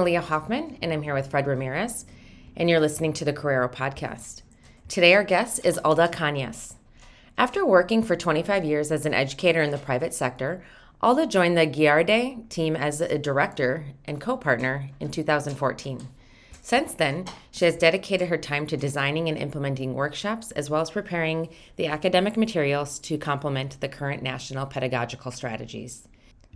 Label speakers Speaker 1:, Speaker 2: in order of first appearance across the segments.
Speaker 1: Malia Hoffman, and I'm here with Fred Ramirez, and you're listening to the Carrero podcast. Today, our guest is Alda Cañas. After working for 25 years as an educator in the private sector, Alda joined the Guiarde team as a director and co partner in 2014. Since then, she has dedicated her time to designing and implementing workshops as well as preparing the academic materials to complement the current national pedagogical strategies.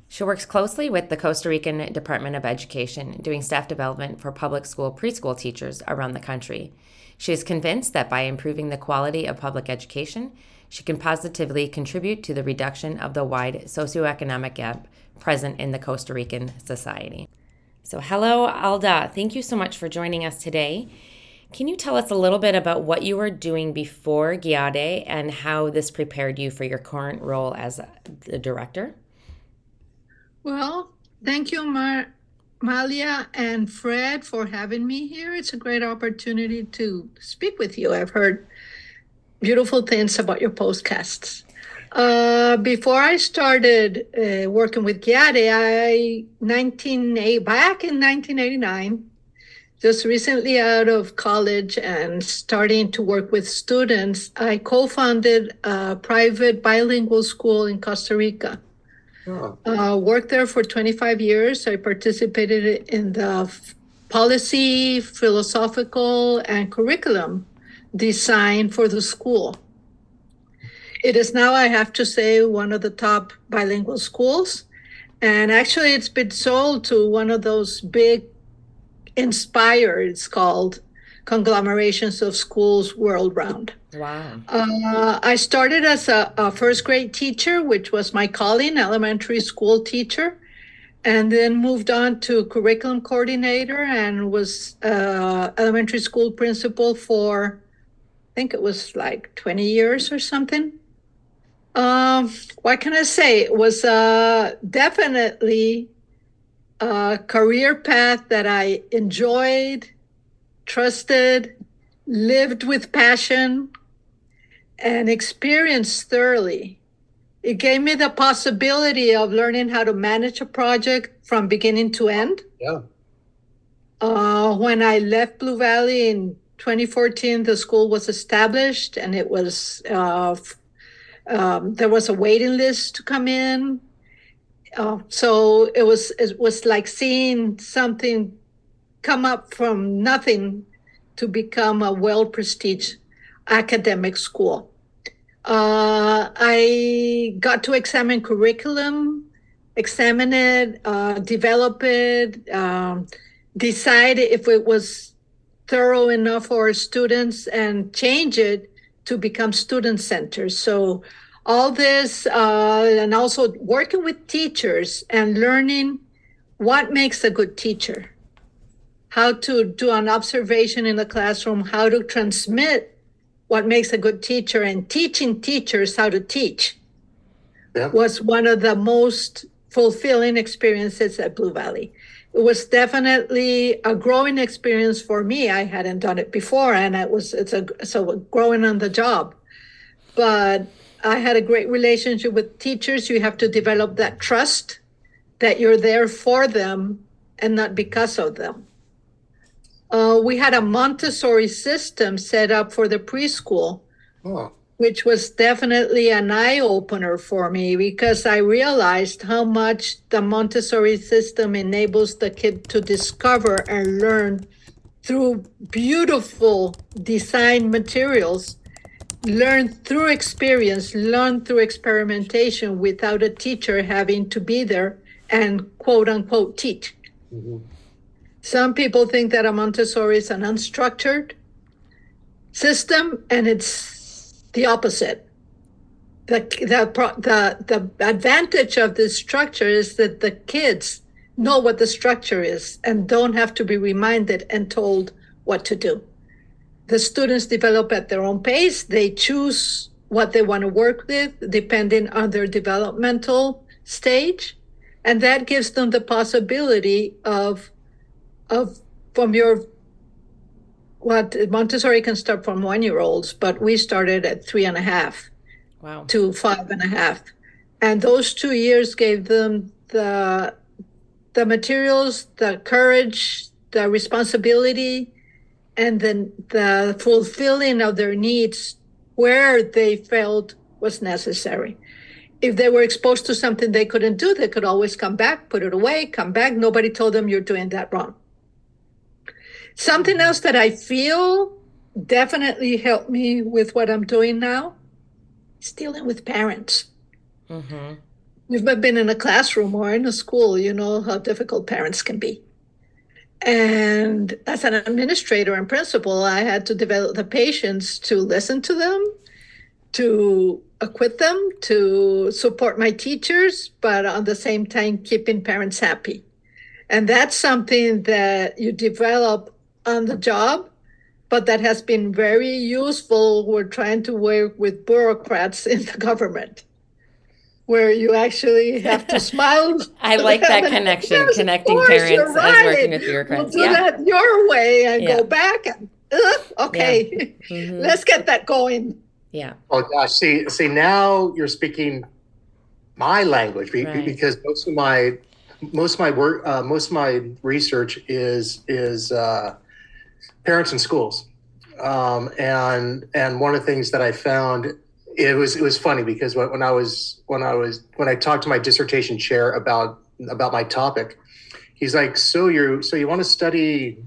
Speaker 1: She works closely with the Costa Rican Department of Education, doing staff development for public school preschool teachers around the country. She is convinced that by improving the quality of public education, she can positively contribute to the reduction of the wide socioeconomic gap present in the Costa Rican society. So, hello, Alda. Thank you so much for joining us today. Can you tell us a little bit about what you were doing before Guiarde and how this prepared you for your current role as the director?
Speaker 2: Well, thank you, Mar- Malia and Fred, for having me here. It's a great opportunity to speak with you. I've heard beautiful things about your podcasts. Uh, before I started uh, working with Guiarde, I 19 back in 1989, just recently out of college and starting to work with students, I co-founded a private bilingual school in Costa Rica. Oh. Uh, worked there for 25 years. I participated in the f- policy, philosophical, and curriculum design for the school. It is now, I have to say, one of the top bilingual schools. And actually, it's been sold to one of those big inspired, it's called conglomerations of schools world round.
Speaker 1: Wow.
Speaker 2: Uh, I started as a, a, first grade teacher, which was my calling, elementary school teacher, and then moved on to curriculum coordinator and was uh, elementary school principal for, I think it was like 20 years or something. Um, what can I say? It was uh, definitely a career path that I enjoyed, trusted, lived with passion, and experienced thoroughly. It gave me the possibility of learning how to manage a project from beginning to end.
Speaker 1: Yeah.
Speaker 2: Uh, when I left Blue Valley in 2014, the school was established and it was, uh, um, there was a waiting list to come in. Uh, so it was, it was like seeing something come up from nothing to become a well prestiged academic school. Uh, I got to examine curriculum, examine it, uh, develop it, um, decide if it was thorough enough for students, and change it to become student centered. So, all this, uh, and also working with teachers and learning what makes a good teacher, how to do an observation in the classroom, how to transmit what makes a good teacher and teaching teachers how to teach yeah. was one of the most fulfilling experiences at Blue Valley. It was definitely a growing experience for me. I hadn't done it before, and it was it's a so growing on the job. But I had a great relationship with teachers. You have to develop that trust that you're there for them and not because of them. Uh, we had a Montessori system set up for the preschool, oh. which was definitely an eye opener for me because I realized how much the Montessori system enables the kid to discover and learn through beautiful design materials, learn through experience, learn through experimentation without a teacher having to be there and quote unquote teach. Some people think that a Montessori is an unstructured system, and it's the opposite. The, the, the, the advantage of this structure is that the kids know what the structure is and don't have to be reminded and told what to do. The students develop at their own pace. They choose what they want to work with depending on their developmental stage. And that gives them the possibility of of from your what Montessori can start from one year olds, but we started at three and a half
Speaker 1: wow.
Speaker 2: to five and a half. And those two years gave them the the materials, the courage, the responsibility, and then the fulfilling of their needs where they felt was necessary. If they were exposed to something they couldn't do, they could always come back, put it away, come back. Nobody told them you're doing that wrong. Something else that I feel definitely helped me with what I'm doing now is dealing with parents. Mm-hmm. You've been in a classroom or in a school, you know how difficult parents can be. And as an administrator and principal, I had to develop the patience to listen to them, to acquit them, to support my teachers, but at the same time, keeping parents happy. And that's something that you develop on the job, but that has been very useful. We're trying to work with bureaucrats in the government where you actually have to smile.
Speaker 1: I like that connection, yes, connecting course, parents right. as working with bureaucrats.
Speaker 2: We'll do yeah. that your way and yeah. go back and uh, okay, yeah. mm-hmm. let's get that going.
Speaker 1: Yeah.
Speaker 3: Oh gosh, see, see, now you're speaking my language right. because most of my most of my work, uh, most of my research is is uh, parents and schools, um, and and one of the things that I found it was it was funny because when, when I was when I was when I talked to my dissertation chair about about my topic, he's like, "So you so you want to study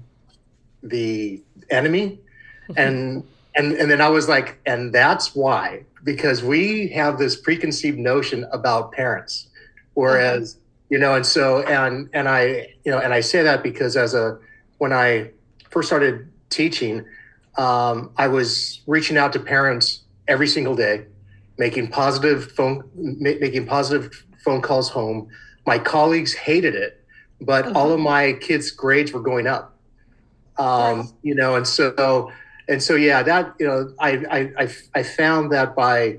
Speaker 3: the enemy?" and and and then I was like, "And that's why because we have this preconceived notion about parents, whereas uh-huh. you know, and so and and I you know, and I say that because as a when I first started teaching, um, I was reaching out to parents every single day, making positive phone making positive phone calls home. My colleagues hated it, but uh-huh. all of my kids' grades were going up. Um, nice. You know, and so and so yeah, that you know, I I I, found that by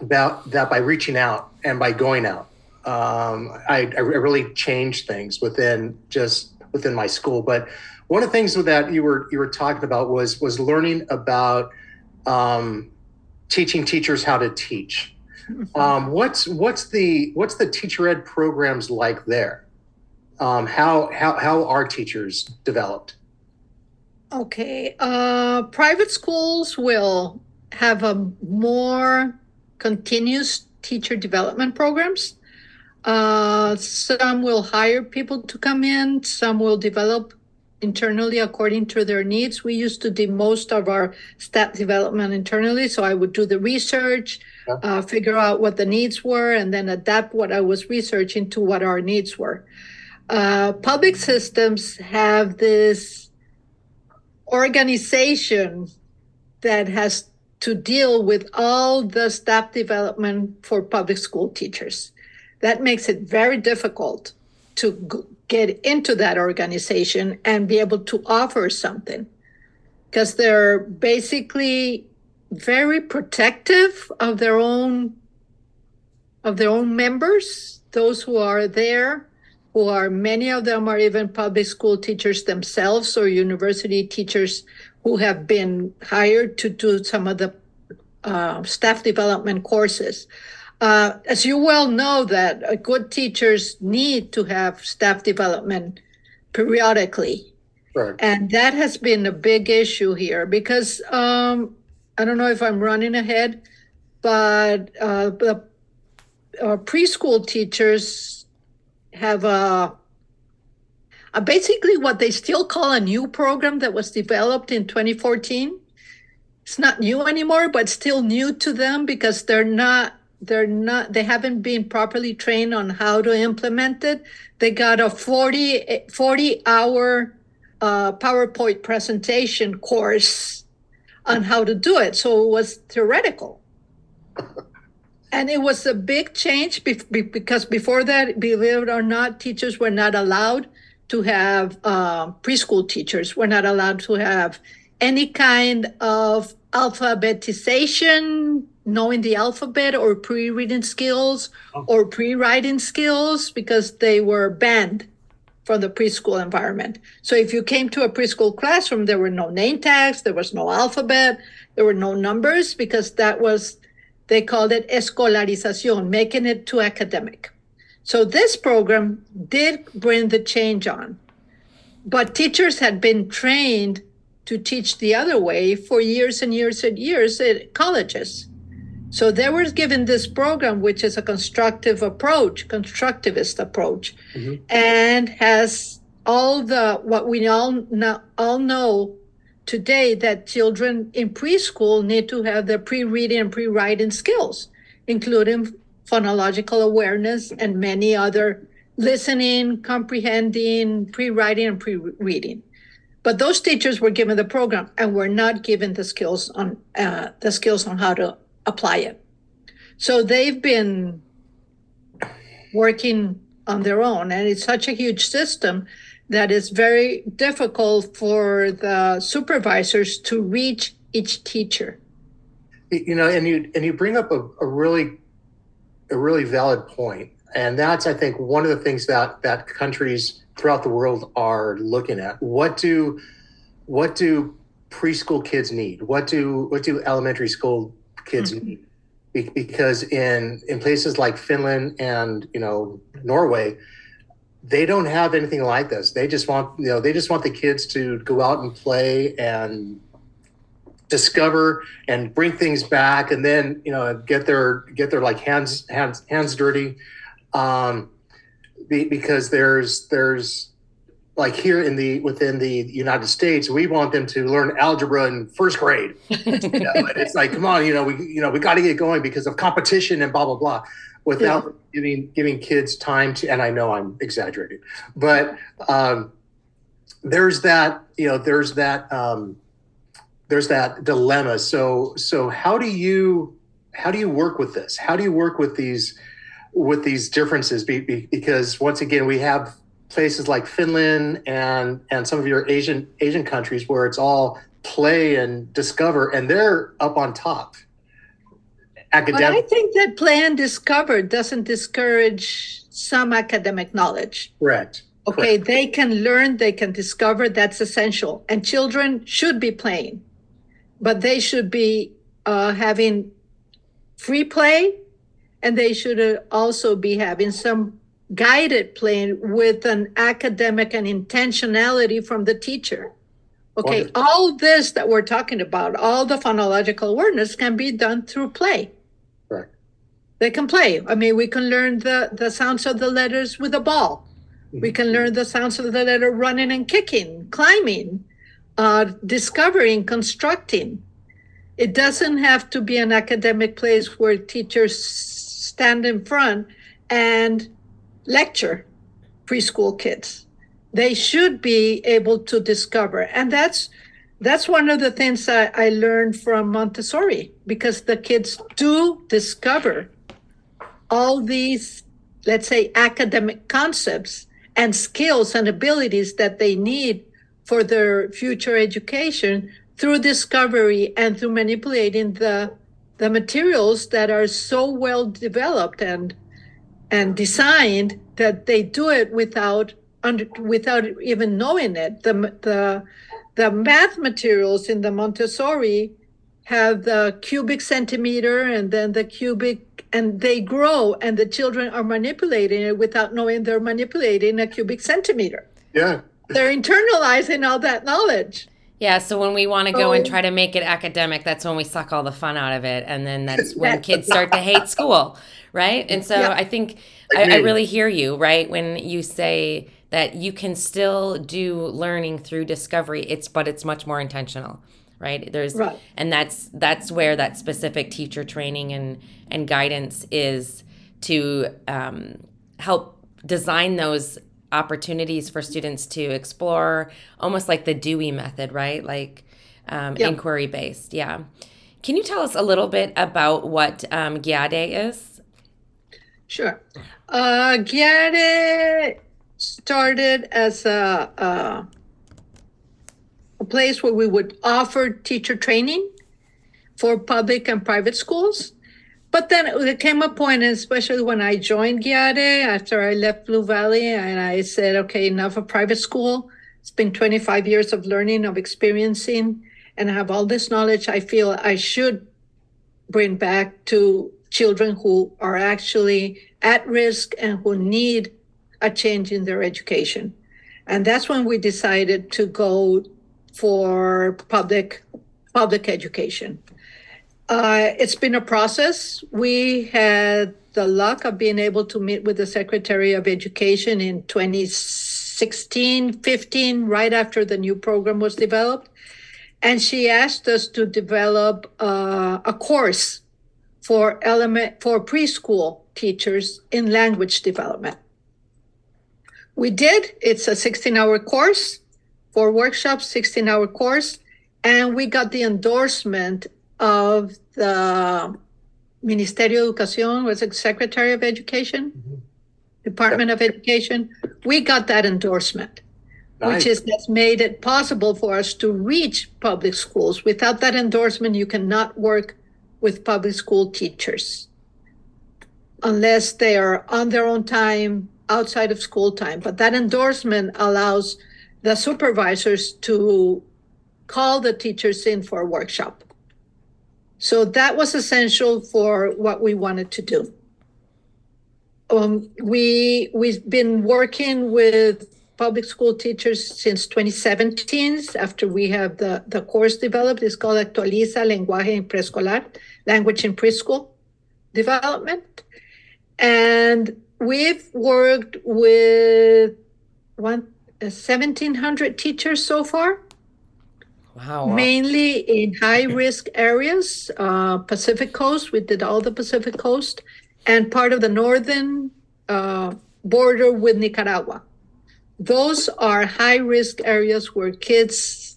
Speaker 3: about that by reaching out and by going out, um, I, I really changed things within just within my school. But one of the things that you were you were talking about was was learning about um, teaching teachers how to teach. Mm-hmm. Um, what's what's the what's the teacher ed programs like there? Um, how how how are teachers developed?
Speaker 2: Okay, uh, private schools will have a more continuous teacher development programs. Uh, some will hire people to come in. Some will develop internally according to their needs. We used to do most of our staff development internally. So I would do the research, yeah. uh, figure out what the needs were, and then adapt what I was researching to what our needs were. Uh, public systems have this organization that has to deal with all the staff development for public school teachers. That makes it very difficult to get into that organization and be able to offer something. Because they're basically very protective of their own of their own members those who are there who are many of them are even public school teachers themselves or university teachers who have been hired to do some of the uh, staff development courses uh, as you well know, that uh, good teachers need to have staff development periodically.
Speaker 3: Right.
Speaker 2: And that has been a big issue here because um, I don't know if I'm running ahead, but uh, the uh, preschool teachers have a, a basically what they still call a new program that was developed in 2014. It's not new anymore, but still new to them because they're not they're not they haven't been properly trained on how to implement it. They got a 40 40 hour uh, powerpoint presentation course on how to do it. So it was theoretical. And it was a big change because before that believe it or not teachers were not allowed to have uh, preschool teachers were not allowed to have any kind of alphabetization knowing the alphabet or pre-reading skills oh. or pre-writing skills because they were banned from the preschool environment. So if you came to a preschool classroom, there were no name tags, there was no alphabet, there were no numbers because that was they called it escolarización, making it too academic. So this program did bring the change on. But teachers had been trained to teach the other way for years and years and years at colleges. So they were given this program, which is a constructive approach, constructivist approach, mm-hmm. and has all the what we all know, all know today that children in preschool need to have their pre-reading and pre-writing skills, including phonological awareness and many other listening, comprehending, pre-writing, and pre-reading. But those teachers were given the program and were not given the skills on uh, the skills on how to apply it. So they've been working on their own, and it's such a huge system that it's very difficult for the supervisors to reach each teacher.
Speaker 3: You know, and you and you bring up a, a really a really valid point, and that's I think one of the things that that countries throughout the world are looking at. What do what do preschool kids need? What do what do elementary school kids mm-hmm. need? Because in in places like Finland and you know Norway, they don't have anything like this. They just want, you know, they just want the kids to go out and play and discover and bring things back and then, you know, get their, get their like hands, hands, hands dirty. Um, be, because there's, there's like here in the, within the United States, we want them to learn algebra in first grade. you know, it's like, come on, you know, we, you know, we got to get going because of competition and blah, blah, blah without yeah. giving giving kids time to and i know i'm exaggerating but um, there's that you know there's that um, there's that dilemma so so how do you how do you work with this how do you work with these with these differences be, be, because once again we have places like finland and and some of your asian asian countries where it's all play and discover and they're up on top
Speaker 2: academic. But I think that plan discovered doesn't discourage some academic knowledge.
Speaker 3: Correct.
Speaker 2: Okay,
Speaker 3: Correct.
Speaker 2: they can learn, they can discover, that's essential. And children should be playing, but they should be uh, having free play and they should uh, also be having some guided playing with an academic and intentionality from the teacher. Okay, Wonderful. all this that we're talking about, all the phonological awareness can be done through play. Right. They can play. I mean, we can learn the, the sounds of the letters with a ball. We can learn the sounds of the letter running and kicking, climbing, uh, discovering, constructing. It doesn't have to be an academic place where teachers stand in front and lecture preschool kids. They should be able to discover. And that's that's one of the things I, I learned from Montessori because the kids do discover all these, let's say, academic concepts and skills and abilities that they need for their future education through discovery and through manipulating the the materials that are so well developed and and designed that they do it without under, without even knowing it. The the the math materials in the Montessori have the cubic centimeter and then the cubic and they grow and the children are manipulating it without knowing they're manipulating a cubic centimeter.
Speaker 3: Yeah.
Speaker 2: They're internalizing all that knowledge
Speaker 1: yeah so when we want to go and try to make it academic that's when we suck all the fun out of it and then that's when kids start to hate school right? And so yeah. i think I, I really hear you right? When you say that you can still do learning through discovery it's but it's much more intentional right? There's right. and that's that's where that specific teacher training and and guidance is to um, help design those opportunities for students to explore almost like the dewey method right like um, yep. inquiry based yeah can you tell us a little bit about what um, Gyade is
Speaker 2: sure uh, Gyade started as a, a a place where we would offer teacher training for public and private schools. But then there came a point, especially when I joined Gyade after I left Blue Valley, and I said, okay, enough of private school. It's been 25 years of learning, of experiencing, and I have all this knowledge I feel I should bring back to children who are actually at risk and who need a change in their education. And that's when we decided to go for public public education. Uh, it's been a process. We had the luck of being able to meet with the Secretary of Education in 2016, 15, right after the new program was developed. And she asked us to develop uh, a course for element for preschool teachers in language development. We did. It's a 16 hour course, four workshops, 16 hour course. And we got the endorsement of the Ministerio de Educación, was it Secretary of Education?
Speaker 3: Mhm.
Speaker 2: Department of Education. We got that endorsement,
Speaker 3: Nice.
Speaker 2: which is that's made it possible for us to reach public schools. Without that endorsement, you cannot work with public school teachers unless they are on their own time outside of school time. But that endorsement allows the supervisors to call the teachers in for a workshop. So that was essential for what we wanted to do. Um, we we've been working with public school teachers since 2017 after we have the, the course developed. It's called Actualiza Lenguaje en Preescolar, Language in Preschool Development. And we've worked with one, uh, 1,700 teachers so far
Speaker 1: Wow.
Speaker 2: mainly in high risk areas, uh, Pacific Coast. We did all the Pacific Coast and part of the northern uh, border with Nicaragua. Those are high risk areas where kids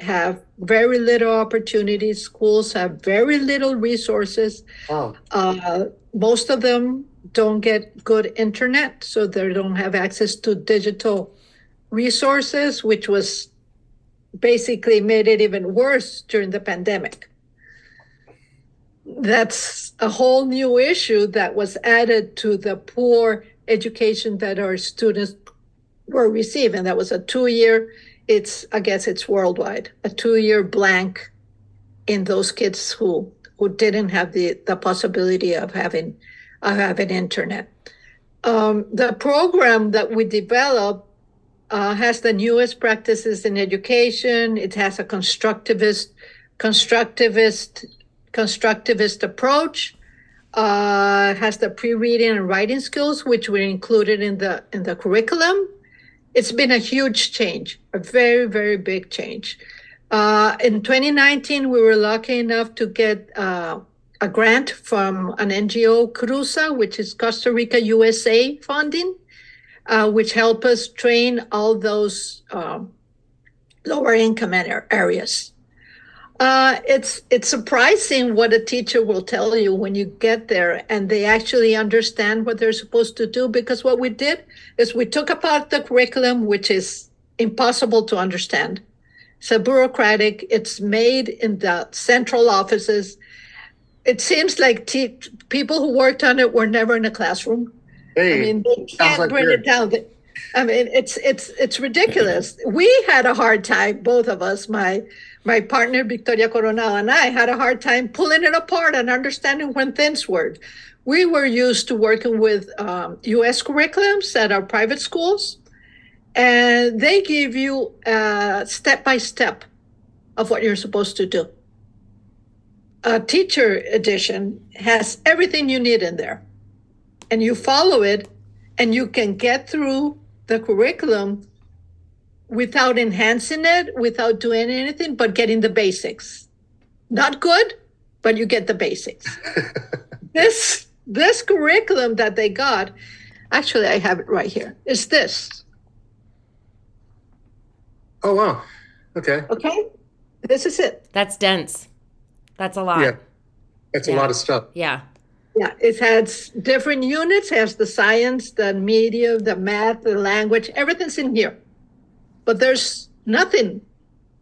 Speaker 2: have very little opportunities, schools have very little resources.
Speaker 3: Oh,
Speaker 2: Uh, most of them don't get good internet, so they don't have access to digital resources, which was basically made it even worse during the pandemic. That's a whole new issue that was added to the poor education that our students were receiving. That was a two year, it's, I guess it's worldwide, a two year blank in those kids who who didn't have the the possibility of having of having internet. Um, the program that we developed uh, has the newest practices in education. It has a constructivist constructivist constructivist approach. Uh, has the pre-reading and writing skills, which were included in the in the curriculum. It's been a huge change, a very very big change. Uh, in 2019, we were lucky enough to get uh, a grant from an NGO, CRUSA, which is Costa Rica USA funding, uh, which help us train all those um, lower income areas. Uh, it's it's surprising what a teacher will tell you when you get there and they actually understand what they're supposed to do because what we did is we took apart the curriculum which is impossible to understand. So bureaucratic it's made in the central offices. It seems like te- people who worked on it were never in a classroom
Speaker 3: hey,
Speaker 2: I mean, they can't
Speaker 3: like
Speaker 2: bring it down. I mean, it's it's it's ridiculous. We had a hard time, both of us. My my partner Victoria Coronado and I had a hard time pulling it apart and understanding when things were. We were used to working with um, U.S. curriculums at our private schools, and they give you uh, step by step of what you're supposed to do. A teacher edition has everything you need in there and you follow it and you can get through the curriculum without enhancing it without doing anything but getting the basics not good but you get the basics this this curriculum that they got actually i have it right here is this
Speaker 3: oh wow. Okay.
Speaker 2: okay this is it
Speaker 1: That's dense. That's a lot.
Speaker 3: Yeah. That's a lot of stuff.
Speaker 1: Yeah.
Speaker 2: Yeah, it has different units, has the science, the media, the math, the language, everything's in here. But there's nothing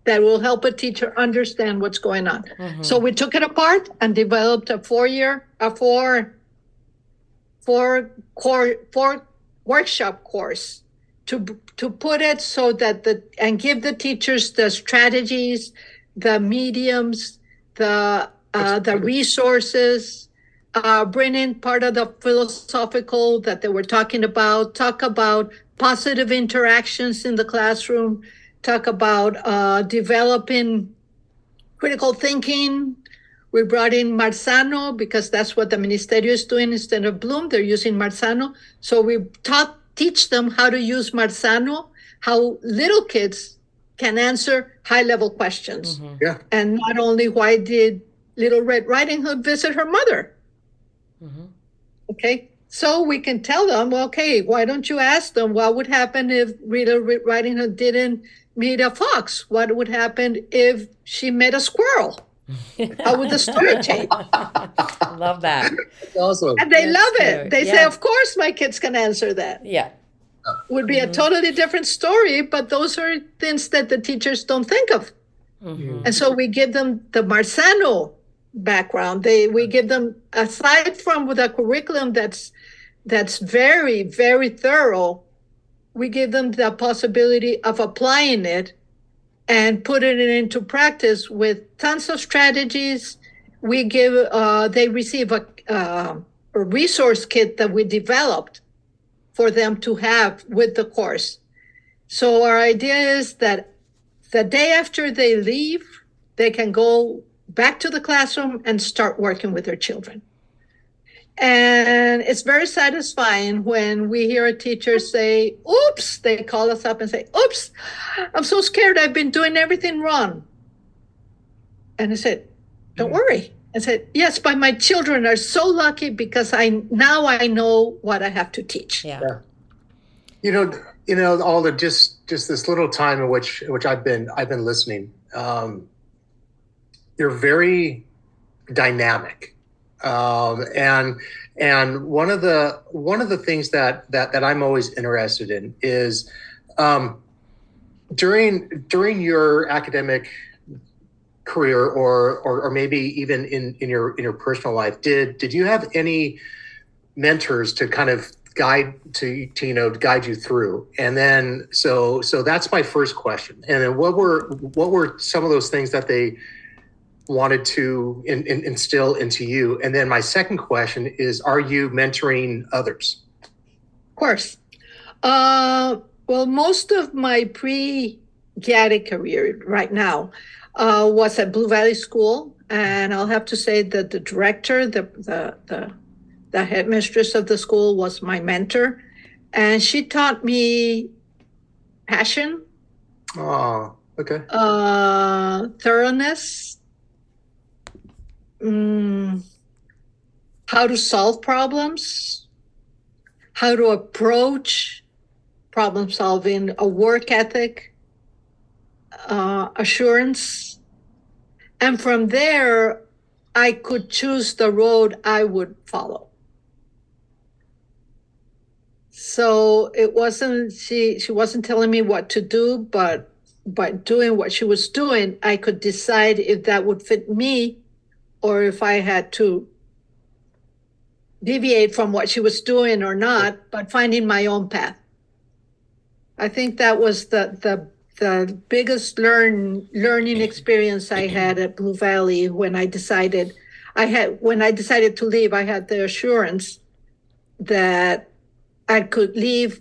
Speaker 2: that will help a teacher understand what's going on.
Speaker 1: Mhm.
Speaker 2: So we took it apart and developed a four-year, a four, four core, four workshop course to to put it so that the and give the teachers the strategies, the mediums, the uh, the resources, uh, bring in part of the philosophical that they were talking about, talk about positive interactions in the classroom, talk about uh, developing critical thinking. We brought in Marzano because that's what the Ministerio is doing instead of Bloom. They're using Marzano. So we taught teach them how to use Marzano, how little kids can answer high level questions.
Speaker 1: Mhm.
Speaker 3: Yeah.
Speaker 2: And not only why did Little Red Riding Hood visit her mother?
Speaker 1: Mhm.
Speaker 2: Okay. So we can tell them, okay, why don't you ask them what would happen if Rita Red Riding Hood didn't meet a fox? What would happen if she met a squirrel? How would the story change?
Speaker 1: Love that.
Speaker 3: That's awesome.
Speaker 2: And they
Speaker 1: That's
Speaker 2: love it.
Speaker 1: cute.
Speaker 2: They say, of course, my kids can answer that.
Speaker 1: Yeah.
Speaker 2: Would be a totally different story, but those are things that the teachers don't think of.
Speaker 1: Mhm.
Speaker 2: And so we give them the Marzano background. They we give them aside from the curriculum that's that's very very thorough. We give them the possibility of applying it and putting it into practice with tons of strategies. We give uh, they receive a, uh, a resource kit that we developed for them to have with the course. So our idea is that the day after they leave, they can go back to the classroom and start working with their children. And it's very satisfying when we hear a teacher say, Oops, they call us up and say, Oops, I'm so scared. I've been doing everything wrong. And I said, Don't worry. I said, Yes, but my children are so lucky because I now I know what I have to teach.
Speaker 1: Yeah.
Speaker 3: You know, you know, all the just just this little time in which which I've been I've been listening. Um, you're very dynamic, um, and and one of the one of the things that that that I'm always interested in is um, during during your academic career or, or or maybe even in in your in your personal life did did you have any mentors to kind of guide to, to you know guide you through? And then so so that's my first question. And then what were what were some of those things that they wanted to in, in, instill into you and then my second question is are you mentoring others
Speaker 2: Of course. Uh, well, most of my pre GATE career right now uh, was at Blue Valley School. And I'll have to say that the director, the, the, the, the headmistress of the school was my mentor. And she taught me passion,
Speaker 3: oh okay
Speaker 2: uh, thoroughness, mm, how to solve problems, how to approach problem solving, a work ethic, uh, assurance. And from there, I could choose the road I would follow. So it wasn't she she wasn't telling me what to do, but by doing what she was doing, I could decide if that would fit me or if I had to deviate from what she was doing or not, but finding my own path. I think that was the the the biggest learn learning experience I had at Blue Valley when I decided I had when I decided to leave, I had the assurance that I could leave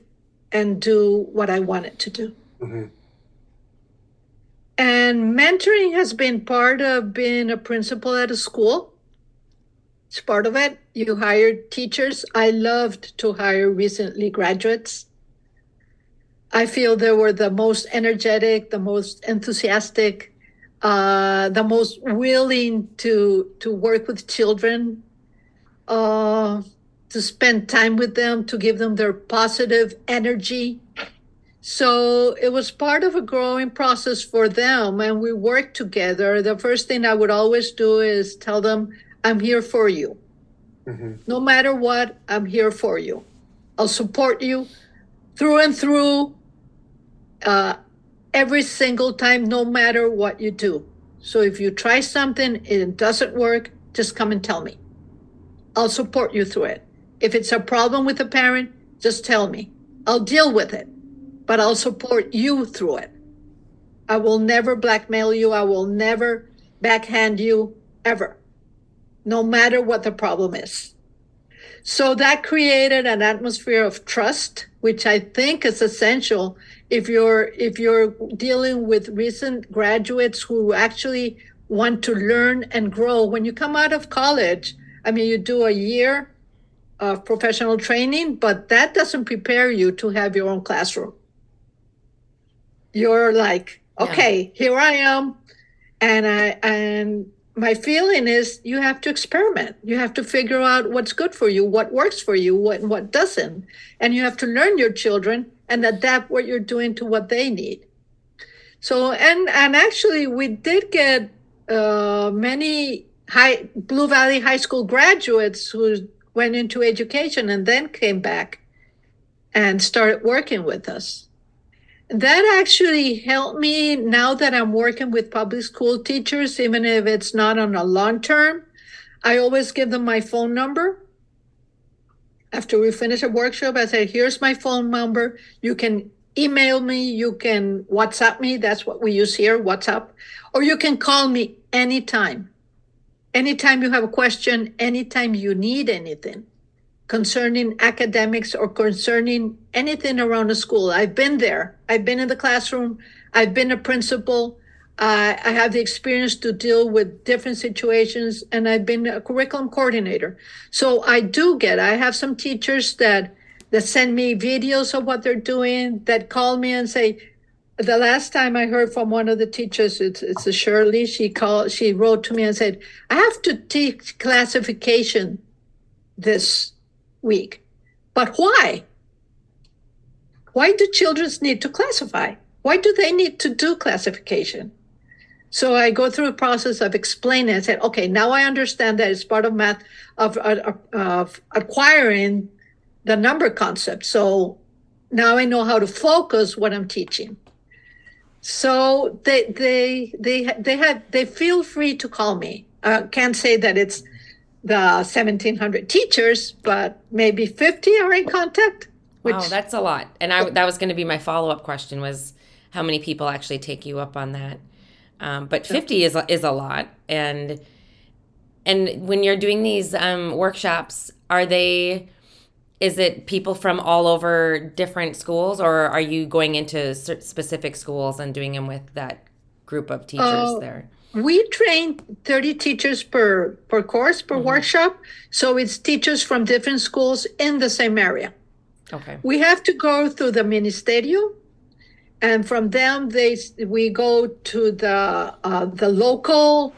Speaker 2: and do what I wanted to do.
Speaker 3: Mhm.
Speaker 2: And mentoring has been part of being a principal at a school. It's part of it. You hire teachers. I loved to hire recently graduates. I feel they were the most energetic, the most enthusiastic, uh, the most willing to to work with children, uh, to spend time with them, to give them their positive energy. So it was part of a growing process for them, and we worked together. The first thing I would always do is tell them, I'm here for you.
Speaker 3: Mhm.
Speaker 2: No matter what, I'm here for you. I'll support you through and through uh, every single time, no matter what you do. So if you try something and it doesn't work, just come and tell me. I'll support you through it. If it's a problem with a parent, just tell me. I'll deal with it, but I'll support you through it. I will never blackmail you. I will never backhand you ever. no matter what the problem is. So that created an atmosphere of trust, which I think is essential if you're if you're dealing with recent graduates who actually want to learn and grow. When you come out of college, I mean, you do a year of professional training, but that doesn't prepare you to have your own classroom. You're like, okay, yeah. here I am, and I and my feeling is you have to experiment. You have to figure out what's good for you, what works for you, what what doesn't, and you have to learn your children and adapt what you're doing to what they need. So and and actually, we did get uh, many high Blue Valley High School graduates who went into education and then came back and started working with us. That actually helped me now that I'm working with public school teachers, even if it's not on a long term. I always give them my phone number. After we finish a workshop, I say, here's my phone number. You can email me, you can WhatsApp me. That's what we use here, WhatsApp. Or you can call me anytime. Anytime you have a question, anytime you need anything concerning academics or concerning anything around the school. I've been there. I've been in the classroom. I've been a principal. Uh, I have the experience to deal with different situations, and I've been a curriculum coordinator. So I do get. I have some teachers that that send me videos of what they're doing, that call me and say, the last time I heard from one of the teachers, it's, it's a Shirley. She called. She wrote to me and said, "I have to teach classification this week, but why? Why do children need to classify? Why do they need to do classification?" So I go through a process of explaining. and said, "Okay, now I understand that it's part of math of, of, of acquiring the number concept. So now I know how to focus what I'm teaching." So they they they they had they feel free to call me. Uh, can't say that it's the 1700 teachers, but maybe 50 are in contact.
Speaker 1: Which, wow, that's a lot. And I that was going to be my follow up question was how many people actually take you up on that. Um, but 50 is is a lot. And and when you're doing these um, workshops, are they is it people from all over different schools or are you going into specific schools and doing them with that group of teachers uh, there
Speaker 2: we train 30 teachers per per course per mm-hmm. workshop so it's teachers from different schools in the same area
Speaker 1: okay
Speaker 2: we have to go through the ministerio and from them they we go to the uh, the local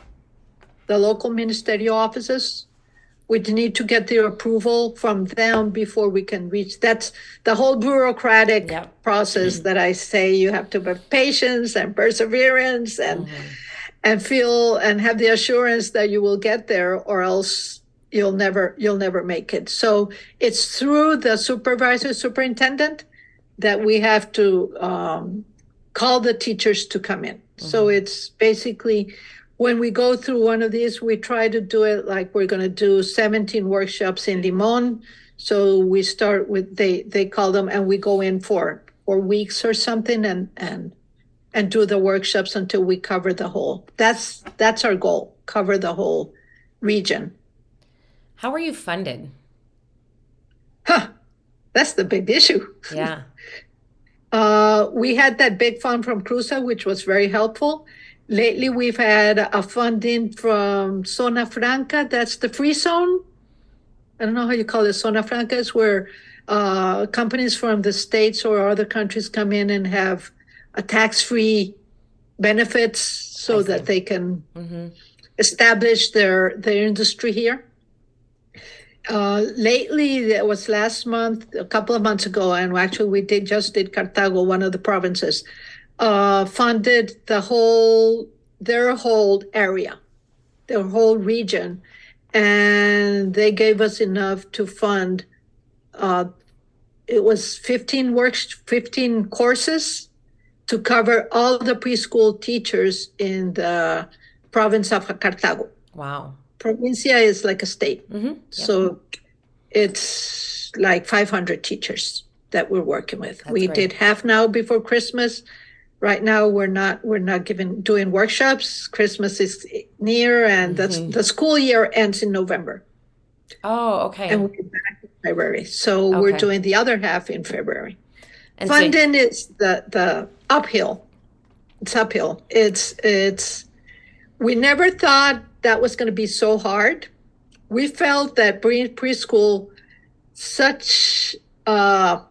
Speaker 2: the local ministerial offices we need to get their approval from them before we can reach that's the whole bureaucratic yep. process mm-hmm. that i say you have to have patience and perseverance and mm-hmm. And feel and have the assurance that you will get there or else you'll never you'll never make it so it's through the supervisor superintendent that we have to um, call the teachers to come in mm-hmm. so it's basically when we go through one of these, we try to do it like we're going to do 17 workshops in Limon. So we start with they they call them, and we go in for for weeks or something, and and and do the workshops until we cover the whole. That's that's our goal: cover the whole region.
Speaker 1: How are you funded?
Speaker 2: Huh. That's the big issue.
Speaker 1: Yeah.
Speaker 2: uh, we had that big fund from CRUSA, which was very helpful Lately, we've had a funding from Zona Franca. That's the free zone. I don't know how you call it. Zona Franca is where uh, companies from the states or other countries come in and have tax-free benefits so that they can mm-hmm. establish their their industry here. Uh, lately, it was last month, a couple of months ago, and actually we did just did Cartago, one of the provinces uh, funded the whole their whole area, their whole region, and they gave us enough to fund. Uh, it was 15 works, 15 courses to cover all the preschool teachers in the province of Cartago.
Speaker 1: Wow.
Speaker 2: Provincia is like a state. Mm-hmm. Yep. So it's like 500 teachers that we're working with. That's we great. did half now before Christmas right now we're not we're not giving doing workshops. Christmas is near, and that's
Speaker 1: Mhm.
Speaker 2: the school year ends in November,
Speaker 1: Oh, okay.
Speaker 2: and we're back in February. So we're doing the other half in February.
Speaker 1: And so-
Speaker 2: Funding is the the uphill. It's uphill. It's it's. We never thought that was going to be so hard. We felt that pre- preschool, such uh,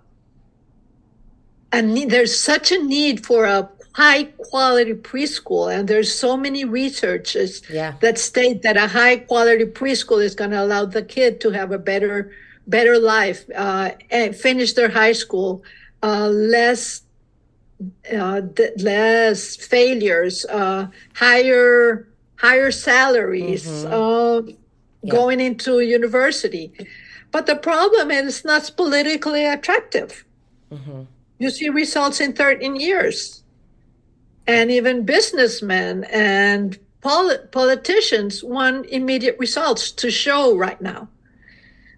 Speaker 2: a need, there's such a need for a high quality preschool, and there's so many researchers
Speaker 1: yeah.
Speaker 2: that state that a high quality preschool is going to allow the kid to have a better better life uh, and finish their high school uh, less uh, less failures uh, higher higher salaries
Speaker 1: Mhm.
Speaker 2: uh,
Speaker 1: Yeah.
Speaker 2: going into university but the problem is it's not politically attractive
Speaker 1: hmm
Speaker 2: you see results in 13 years. And even businessmen and poli- politicians want immediate results to show right now.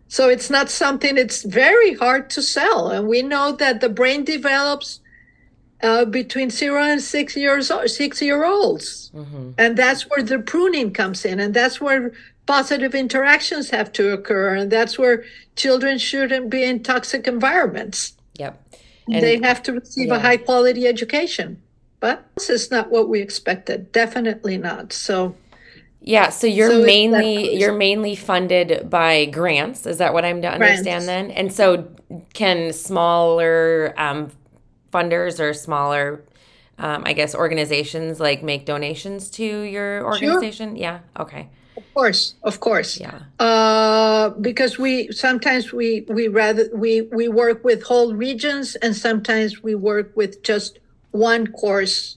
Speaker 2: So it's not something it's very hard to sell. And we know that the brain develops uh, between zero and six years old, six year olds.
Speaker 1: hmm
Speaker 2: And that's where the pruning comes in. And that's where positive interactions have to occur. And that's where children shouldn't be in toxic environments
Speaker 1: Yep. And-
Speaker 2: they have to receive
Speaker 1: yeah.
Speaker 2: a high quality education. But this is not what we expected. Definitely not. So
Speaker 1: Yeah, so you're
Speaker 2: So
Speaker 1: mainly you're mainly funded by grants. Is that what I'm to understand
Speaker 2: Grants.
Speaker 1: then? And so can smaller um, funders or smaller, um, I guess, organizations like make donations to your organization? Yeah. Okay.
Speaker 2: of course, of course,
Speaker 1: Yeah.
Speaker 2: uh, because we sometimes we we rather we we work with whole regions, and sometimes we work with just one course,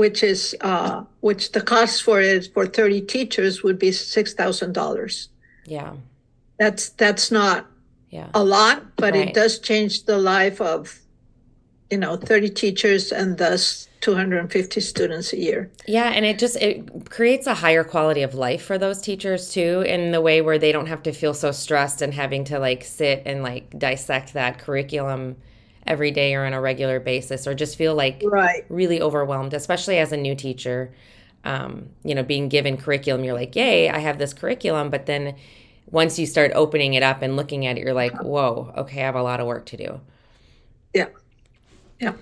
Speaker 2: which is uh, which the cost for it for thirty teachers would be six thousand dollars.
Speaker 1: Yeah.
Speaker 2: That's that's not
Speaker 1: Yeah.
Speaker 2: a lot, but
Speaker 1: Right.
Speaker 2: it does change the life of, you know, 30 teachers and thus 250 students a year.
Speaker 1: Yeah, and it just it creates a higher quality of life for those teachers too in the way where they don't have to feel so stressed and having to like sit and like dissect that curriculum every day or on a regular basis or just feel like
Speaker 2: Right.
Speaker 1: really overwhelmed, especially as a new teacher. Um, you know, being given curriculum, you're like, "Yay, I have this curriculum," but then once you start opening it up and looking at it, you're like, "Whoa, okay, I have a lot of work to do."
Speaker 2: Yeah. Yeah.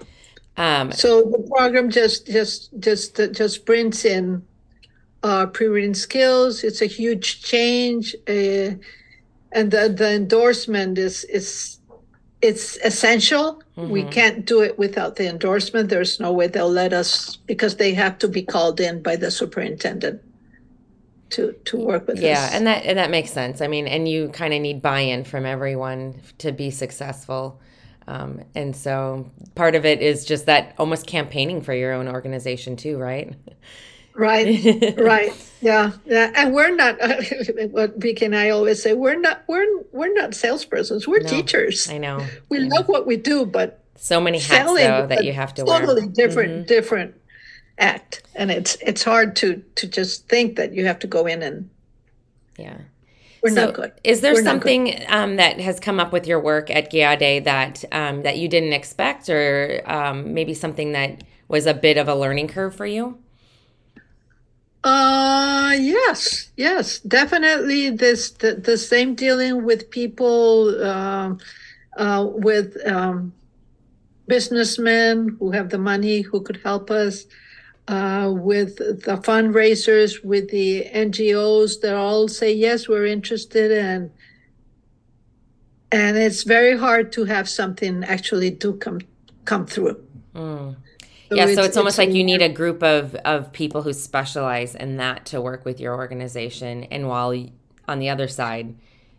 Speaker 1: Um,
Speaker 2: So the program just just just uh, just brings in uh, pre-reading skills. It's a huge change, uh, and the the endorsement is is it's essential. We
Speaker 1: Mhm.
Speaker 2: can't do it without the endorsement. There's no way they'll let us because they have to be called in by the superintendent to to work with
Speaker 1: yeah,
Speaker 2: us.
Speaker 1: and that and that makes sense. I mean, and you kind of need buy-in from everyone to be successful. Um, and so part of it is just that almost campaigning for your own organization too, right?
Speaker 2: right, right, yeah, yeah. And we're not what Vicky and I always say. We're not we're we're not salespersons. We're
Speaker 1: No,
Speaker 2: teachers.
Speaker 1: I know.
Speaker 2: we
Speaker 1: I know.
Speaker 2: love what we do, but
Speaker 1: So many hats
Speaker 2: selling
Speaker 1: though that you have to wear.
Speaker 2: totally different
Speaker 1: Mhm.
Speaker 2: different act, and it's it's hard to to just think that you have to go in and
Speaker 1: Yeah.
Speaker 2: We're
Speaker 1: so
Speaker 2: not good.
Speaker 1: Is there
Speaker 2: We're
Speaker 1: something um, that has come up with your work at GIADE that um, that you didn't expect, or um, maybe something that was a bit of a learning curve for you?
Speaker 2: Uh yes, yes, definitely. This the, the same dealing with people, um, uh, with um, businessmen who have the money who could help us, uh, with the fundraisers, with the NGOs that all say yes, we're interested, and and it's very hard to have something actually do come come through.
Speaker 1: Mm. yeah, so it's, almost like you need a group of of people who specialize in that to work with your organization, and while y- on the other side,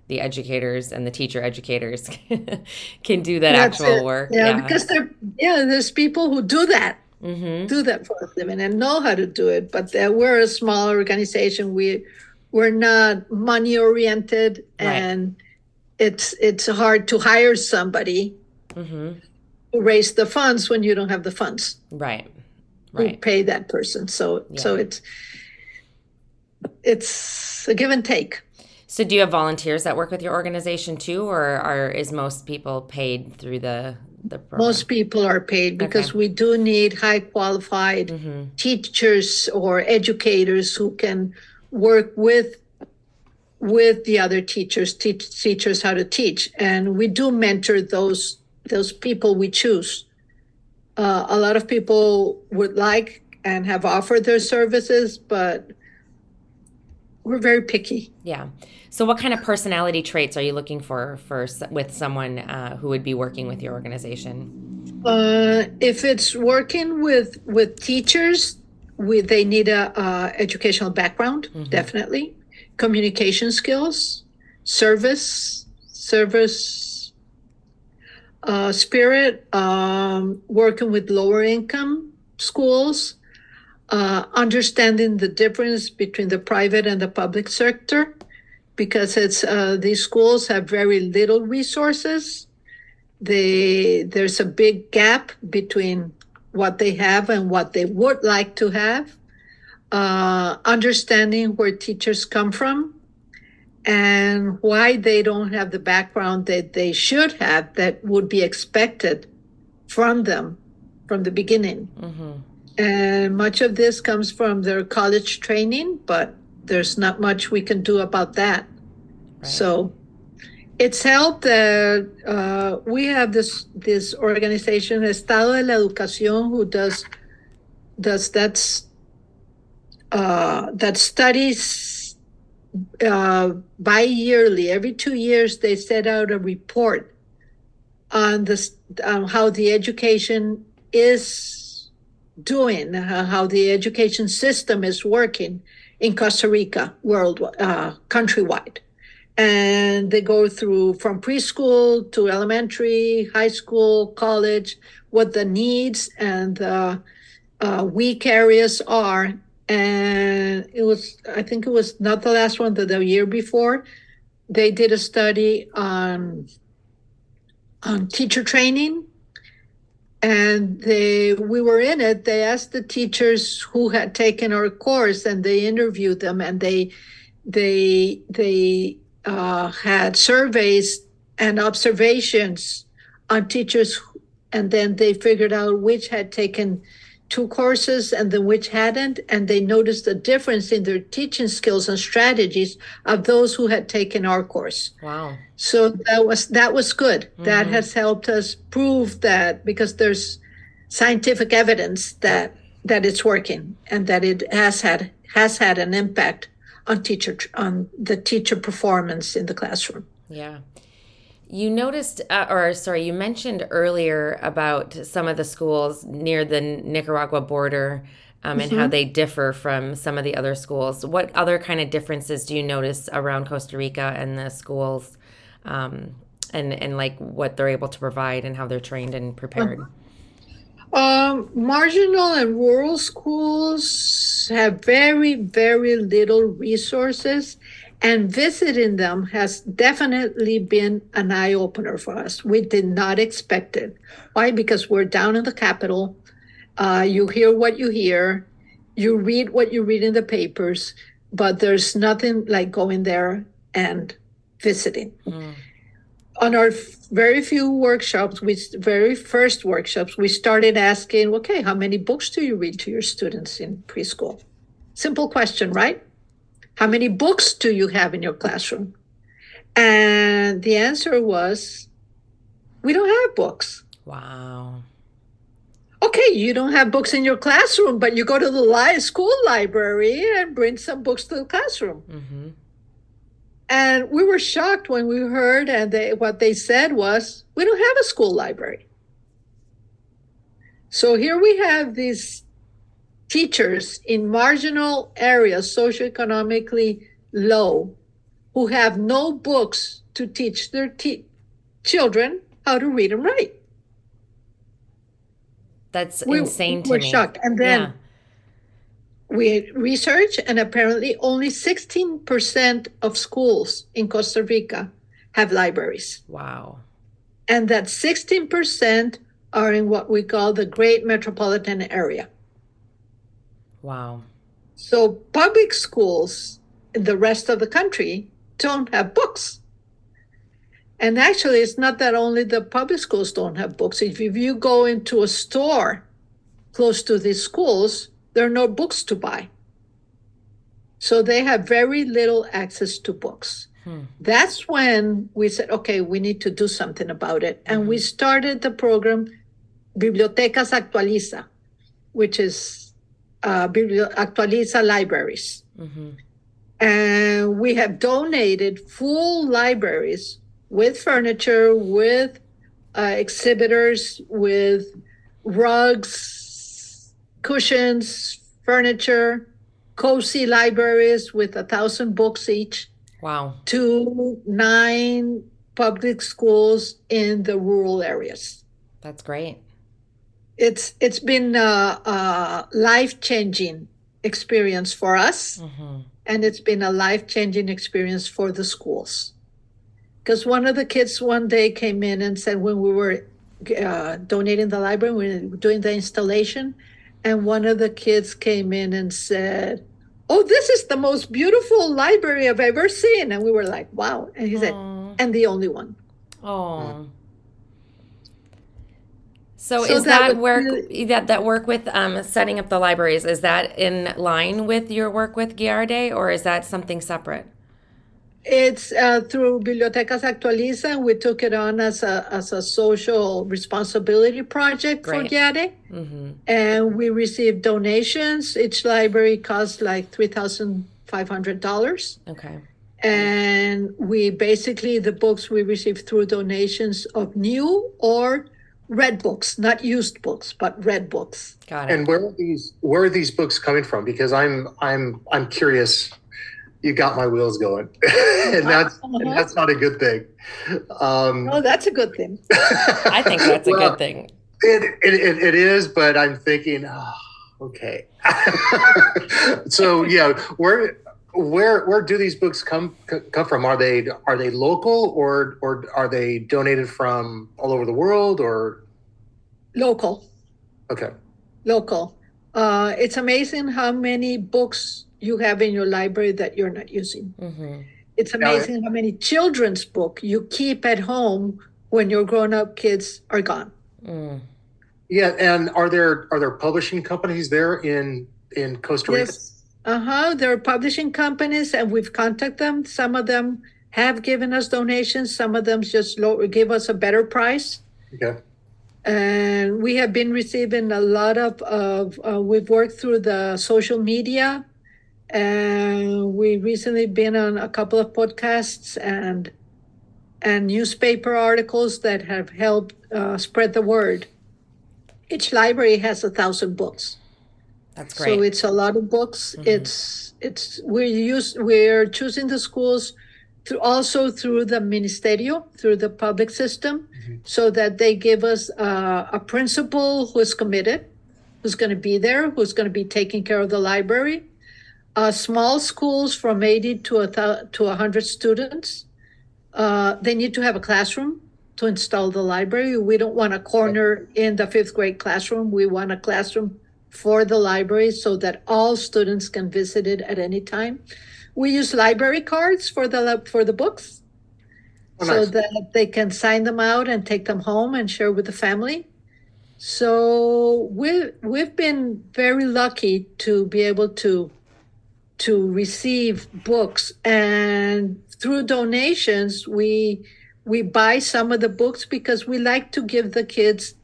Speaker 1: the educators and the teacher educators can do that
Speaker 2: That's
Speaker 1: actual
Speaker 2: it.
Speaker 1: work.
Speaker 2: Yeah, because there, yeah, there's people who do that.
Speaker 1: Hmm
Speaker 2: do that for a living and know how to do it. But uh, we're a small organization. We we're not money oriented
Speaker 1: Right.
Speaker 2: and it's it's hard to hire somebody
Speaker 1: hmm
Speaker 2: to raise the funds when you don't have the funds
Speaker 1: Right. Right.
Speaker 2: pay that person. So so it's it's a give and take.
Speaker 1: So, do you have volunteers that work with your organization too, or are is most people paid through the the program?
Speaker 2: Most people are paid because
Speaker 1: Okay.
Speaker 2: we do need high qualified
Speaker 1: hmm
Speaker 2: teachers or educators who can work with with the other teachers teach teachers how to teach and we do mentor those those people we choose uh, a lot of people would like and have offered their services but we're very picky
Speaker 1: Yeah. So, what kind of personality traits are you looking for for with someone uh, who would be working with your organization?
Speaker 2: Uh, if it's working with with teachers, we they need a, uh educational background, definitely, communication skills, service, service, uh, spirit, um, working with lower income schools, uh, understanding the difference between the private and the public sector, because it's uh, these schools have very little resources. They there's a big gap between what they have and what they would like to have uh, understanding where teachers come from and why they don't have the background that they should have that would be expected from them from the beginning.
Speaker 1: Hmm
Speaker 2: and much of this comes from their college training but there's not much we can do about that
Speaker 1: Right.
Speaker 2: so it's helped that uh, we have this this organization Estado de la Educación who does does that's uh, that studies uh, bi-yearly every two years they set out a report on this on how the education is doing uh, how the education system is working in Costa Rica world uh, countrywide and they go through from preschool to elementary, high school, college, what the needs and the uh, weak areas are. And it was, I think it was not the last one, the year before, they did a study on on teacher training. And they, we were in it. They asked the teachers who had taken our course, and they interviewed them, and they, they, they uh, had surveys and observations on teachers, and then they figured out which had taken two courses and then which hadn't, and they noticed a difference in their teaching skills and strategies of those who had taken our course.
Speaker 1: Wow.
Speaker 2: So that was that was good. That
Speaker 1: Mhm.
Speaker 2: has helped us prove that because there's scientific evidence that that it's working and that it has had has had an impact on teacher on the teacher performance in the classroom.
Speaker 1: Yeah. You noticed, uh, or sorry, you mentioned earlier about some of the schools near the Nicaragua border um, and how they differ from some of the other schools. What other kind of differences do you notice around Costa Rica and the schools, um, and and like what they're able to provide and how they're trained and prepared?
Speaker 2: Um, marginal and rural schools have very, very little resources, and visiting them has definitely been an eye opener for us. We did not expect it. Why? Because we're down in the capital. Uh, you hear what you hear, you read what you read in the papers, but there's nothing like going there and visiting
Speaker 1: Mm.
Speaker 2: on our very few workshops, we very first workshops, we started asking, okay, how many books do you read to your students in preschool? Simple question, right? How many books do you have in your classroom? And the answer was, we don't have books.
Speaker 1: Wow.
Speaker 2: Okay, you don't have books in your classroom, but you go to the li- school library and bring some books to the classroom.
Speaker 1: hmm
Speaker 2: And we were shocked when we heard, and they, what they said was, we don't have a school library. So here we have these teachers in marginal areas, socioeconomically low, who have no books to teach their te- children how to read and write.
Speaker 1: That's
Speaker 2: We
Speaker 1: insane to
Speaker 2: were
Speaker 1: me.
Speaker 2: shocked. And then
Speaker 1: yeah.
Speaker 2: we research and apparently only 16% of schools in Costa Rica have libraries.
Speaker 1: Wow.
Speaker 2: and that 16% are in what we call the great metropolitan area.
Speaker 1: Wow.
Speaker 2: So public schools in the rest of the country don't have books. And actually, it's not that only the public schools don't have books. If, you go into a store close to these schools, there are no books to buy. So they have very little access to books. Hmm. That's when we said, okay, we need to do something about it. And mm-hmm. we started the program Bibliotecas Actualiza, which is uh, Actualiza libraries. Mm-hmm. And we have donated full libraries with furniture, with uh, exhibitors, with rugs, cushions, furniture, cozy libraries with a thousand books each.
Speaker 1: Wow.
Speaker 2: To nine public schools in the rural areas.
Speaker 1: That's great.
Speaker 2: It's it's been a, a life changing experience for us, mm-hmm. and it's been a life changing experience for the schools. Because one of the kids one day came in and said when we were uh, donating the library, we were doing the installation, and one of the kids came in and said, "Oh, this is the most beautiful library I've ever seen." And we were like, "Wow!" And he Aww. said, "And the only one."
Speaker 1: Oh. So, so is that, that work really, that that work with um, setting up the libraries is that in line with your work with Gyarde or is that something separate?
Speaker 2: It's uh, through Bibliotecas Actualiza. We took it on as a as a social responsibility project Great. for Gyarde, mm-hmm. and we received donations. Each library costs like three thousand five hundred dollars.
Speaker 1: Okay.
Speaker 2: And we basically the books we received through donations of new or read books, not used books, but read books.
Speaker 1: Got it.
Speaker 3: And where are these where are these books coming from? Because I'm I'm I'm curious. You got my wheels going, and that's uh-huh. and that's not a good thing.
Speaker 2: Um, oh, that's a good thing.
Speaker 1: I think that's well, a good thing.
Speaker 3: It, it, it, it is, but I'm thinking, oh, okay. so yeah, where where where do these books come come from? Are they are they local or or are they donated from all over the world or
Speaker 2: local?
Speaker 3: Okay.
Speaker 2: Local. Uh, it's amazing how many books you have in your library that you're not using. Mm-hmm. It's amazing how many children's book you keep at home when your grown-up kids are gone.
Speaker 3: Mm. Yeah, and are there are there publishing companies there in in Costa Rica? Yes
Speaker 2: uh-huh. There are publishing companies and we've contacted them. Some of them have given us donations. Some of them just low, give us a better price.
Speaker 3: Okay.
Speaker 2: And we have been receiving a lot of, of uh, we've worked through the social media and we recently been on a couple of podcasts and and newspaper articles that have helped uh, spread the word. Each library has a thousand books.
Speaker 1: That's great.
Speaker 2: So it's a lot of books. Mm-hmm. It's it's we're use we're choosing the schools through also through the ministerio through the public system, mm-hmm. so that they give us uh, a principal who's committed, who's going to be there, who's going to be taking care of the library. Uh, small schools from 80 to a th- to 100 students, uh, they need to have a classroom to install the library. We don't want a corner in the fifth grade classroom. We want a classroom for the library so that all students can visit it at any time. We use library cards for the for the books, oh, so that they can sign them out and take them home and share with the family. So we we've been very lucky to be able to to receive books and through donations we we buy some of the books because we like to give the kids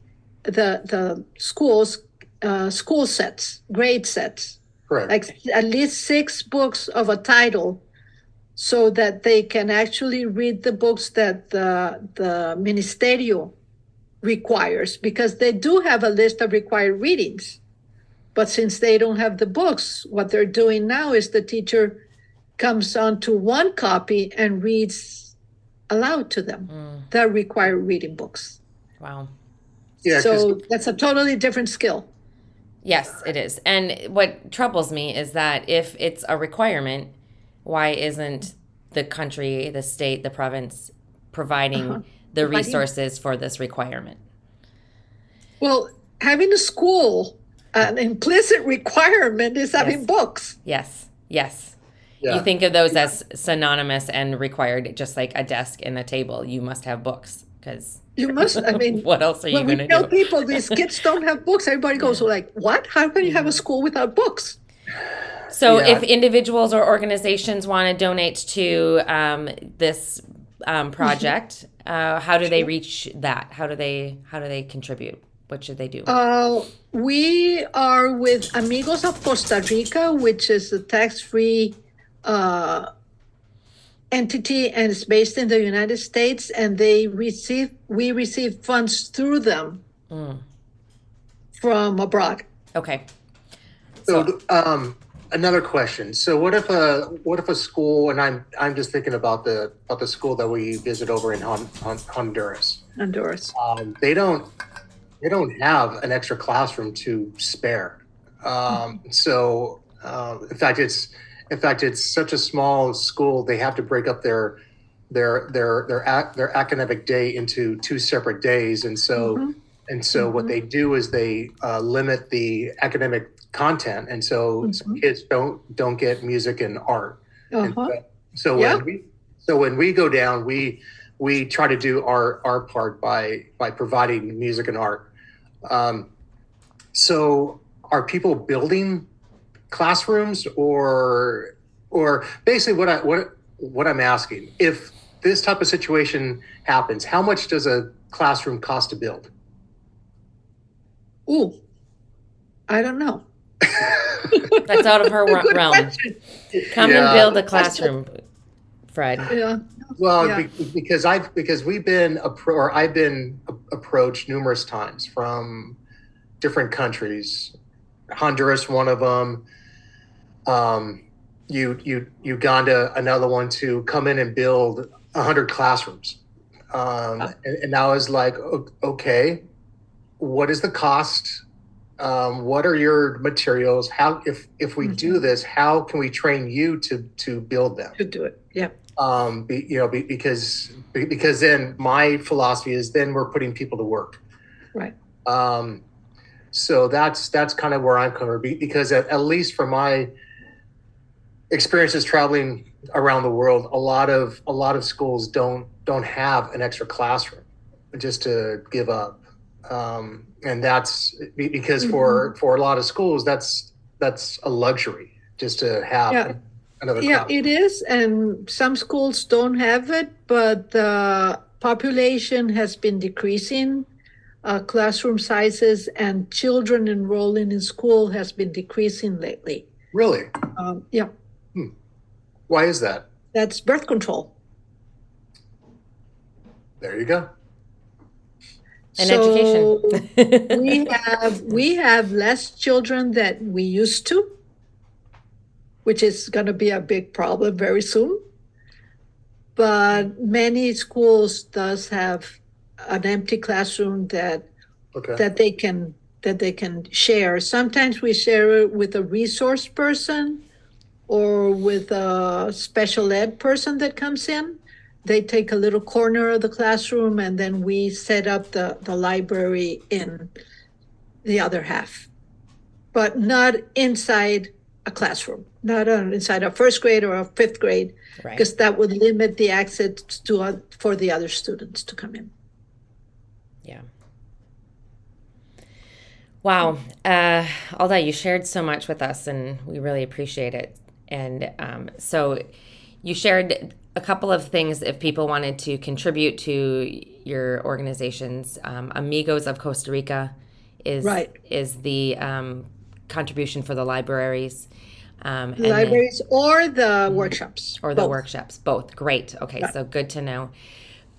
Speaker 2: the the schools uh, school sets, grade sets.
Speaker 3: Correct.
Speaker 2: Like at least six books of a title so that they can actually read the books that the, the ministerio requires because they do have a list of required readings. But since they don't have the books, what they're doing now is the teacher comes onto one copy and reads aloud to them mm. the required reading books.
Speaker 1: Wow.
Speaker 2: Yeah, so that's a totally different skill.
Speaker 1: Yes, it is. And what troubles me is that if it's a requirement, why isn't the country, the state, the province providing uh-huh. the resources for this requirement?
Speaker 2: Well, having a school, an implicit requirement is having
Speaker 1: yes.
Speaker 2: books.
Speaker 1: Yes, yes.
Speaker 3: Yeah.
Speaker 1: You think of those as synonymous and required, just like a desk and a table. You must have books because
Speaker 2: You must, I mean,
Speaker 1: what else are you
Speaker 2: when we
Speaker 1: going
Speaker 2: tell
Speaker 1: to do?
Speaker 2: people these kids don't have books, everybody goes like, "What? How can you have a school without books?"
Speaker 1: So,
Speaker 3: Yeah.
Speaker 1: if individuals or organizations want to donate to um, this um, project, uh, how do they reach that? How do they how do they contribute? What should they do?
Speaker 2: Uh, we are with Amigos of Costa Rica, which is a tax-free uh, entity, and it's based in the United States. And they receive, we receive funds through them
Speaker 1: Mm.
Speaker 2: from abroad.
Speaker 1: Okay.
Speaker 3: So, um, another question. So, what if a what if a school, and I'm I'm just thinking about the about the school that we visit over in Hon, Hon, Honduras.
Speaker 2: Honduras.
Speaker 3: Um, they don't they don't have an extra classroom to spare. Um, so, uh, in fact, it's in fact it's such a small school. They have to break up their their their their their academic day into two separate days, and so.
Speaker 2: Mhm.
Speaker 3: And so what they do is they uh, limit the academic content, and so
Speaker 2: Mhm.
Speaker 3: kids don't don't get music and art.
Speaker 2: Uh-huh.
Speaker 3: so- so
Speaker 2: Yeah.
Speaker 3: when we so when we go down, we we try to do our our part by by providing music and art. Um, so are people building classrooms or or basically what I what what I'm asking if this type of situation happens, how much does a classroom cost to build?
Speaker 2: Ooh, I don't know.
Speaker 1: That's out of her
Speaker 2: Good
Speaker 1: realm.
Speaker 2: question.
Speaker 1: Come
Speaker 3: Yeah.
Speaker 1: and build a classroom, Fred.
Speaker 2: Yeah.
Speaker 3: Well,
Speaker 2: Yeah.
Speaker 3: because I've because we've been appro- or I've been approached numerous times from different countries, Honduras, one of them, um, you you Uganda, another one to come in and build hundred classrooms, um, and, and I was like, okay, what is the cost? Um, what are your materials? How if if we do this, how can we train you to to build them?
Speaker 2: To do it. Yeah.
Speaker 3: um, be, you know, be, because be- because then my philosophy is then we're putting people to work.
Speaker 2: Right.
Speaker 3: Um, so that's that's kind of where I'm coming be- because at, at least for my experiences traveling around the world, a lot of a lot of schools don't don't have an extra classroom just to give up, um, and that's be- because for for a lot of schools that's that's a luxury just to have
Speaker 2: Yeah.
Speaker 3: another
Speaker 2: Yeah,
Speaker 3: classroom.
Speaker 2: it is, and some schools don't have it, but the population has been decreasing. Uh, classroom sizes and children enrolling in school has been decreasing lately.
Speaker 3: Really,
Speaker 2: Um, yeah,
Speaker 3: why is that?
Speaker 2: that's birth control.
Speaker 3: There you go.
Speaker 1: And
Speaker 2: So
Speaker 1: education.
Speaker 2: we have we have less children than we used to, which is going to be a big problem very soon. But many schools does have an empty classroom that
Speaker 3: Okay.
Speaker 2: that they can that they can share. Sometimes we share it with a resource person or with a special ed person that comes in. They take a little corner of the classroom and then we set up the, the library in the other half. But not inside a classroom, not on, inside a first grade or a fifth grade,
Speaker 1: right.
Speaker 2: because that would limit the access to uh, for the other students to come in.
Speaker 1: Yeah. Wow. Uh, Alda, you shared so much with us, and we really appreciate it. And um, so you shared a couple of things if people wanted to contribute to your organizations. Um, Amigos of Costa Rica is
Speaker 2: Right.
Speaker 1: is the um, contribution for the libraries. Um, and then-
Speaker 2: libraries or the workshops
Speaker 1: or the
Speaker 2: both.
Speaker 1: workshops both great okay
Speaker 2: Yeah.
Speaker 1: so good to know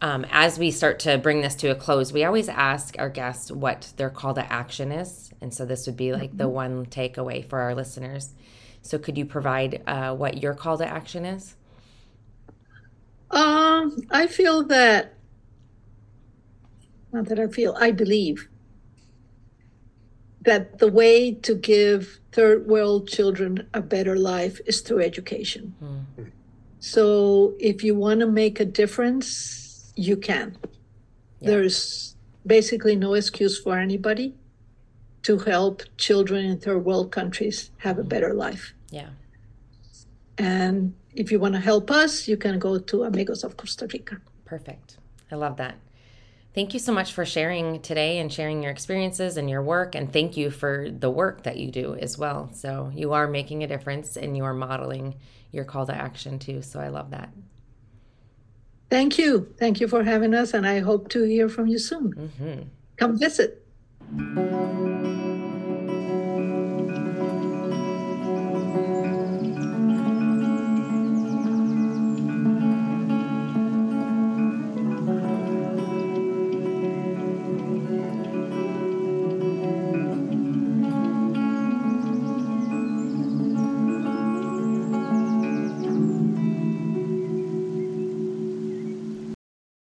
Speaker 1: um, as we start to bring this to a close we always ask our guests what their call to action is and so this would be like the one takeaway for our listeners so could you provide uh, what your call to action is
Speaker 2: um i feel that not that i feel i believe that the way to give third world children a better life is through education
Speaker 1: Hmm.
Speaker 2: so if you want to make a difference you can
Speaker 1: Yeah.
Speaker 2: there's basically no excuse for anybody to help children in third world countries have a better life
Speaker 1: yeah
Speaker 2: And if you want to help us, you can go to Amigos of Costa Rica.
Speaker 1: Perfect. I love that. Thank you so much for sharing today and sharing your experiences and your work. And thank you for the work that you do as well. So you are making a difference and you are modeling your call to action too. So I love that.
Speaker 2: Thank you. Thank you for having us. And I hope to hear from you soon.
Speaker 1: Mm-hmm.
Speaker 2: Come visit. Música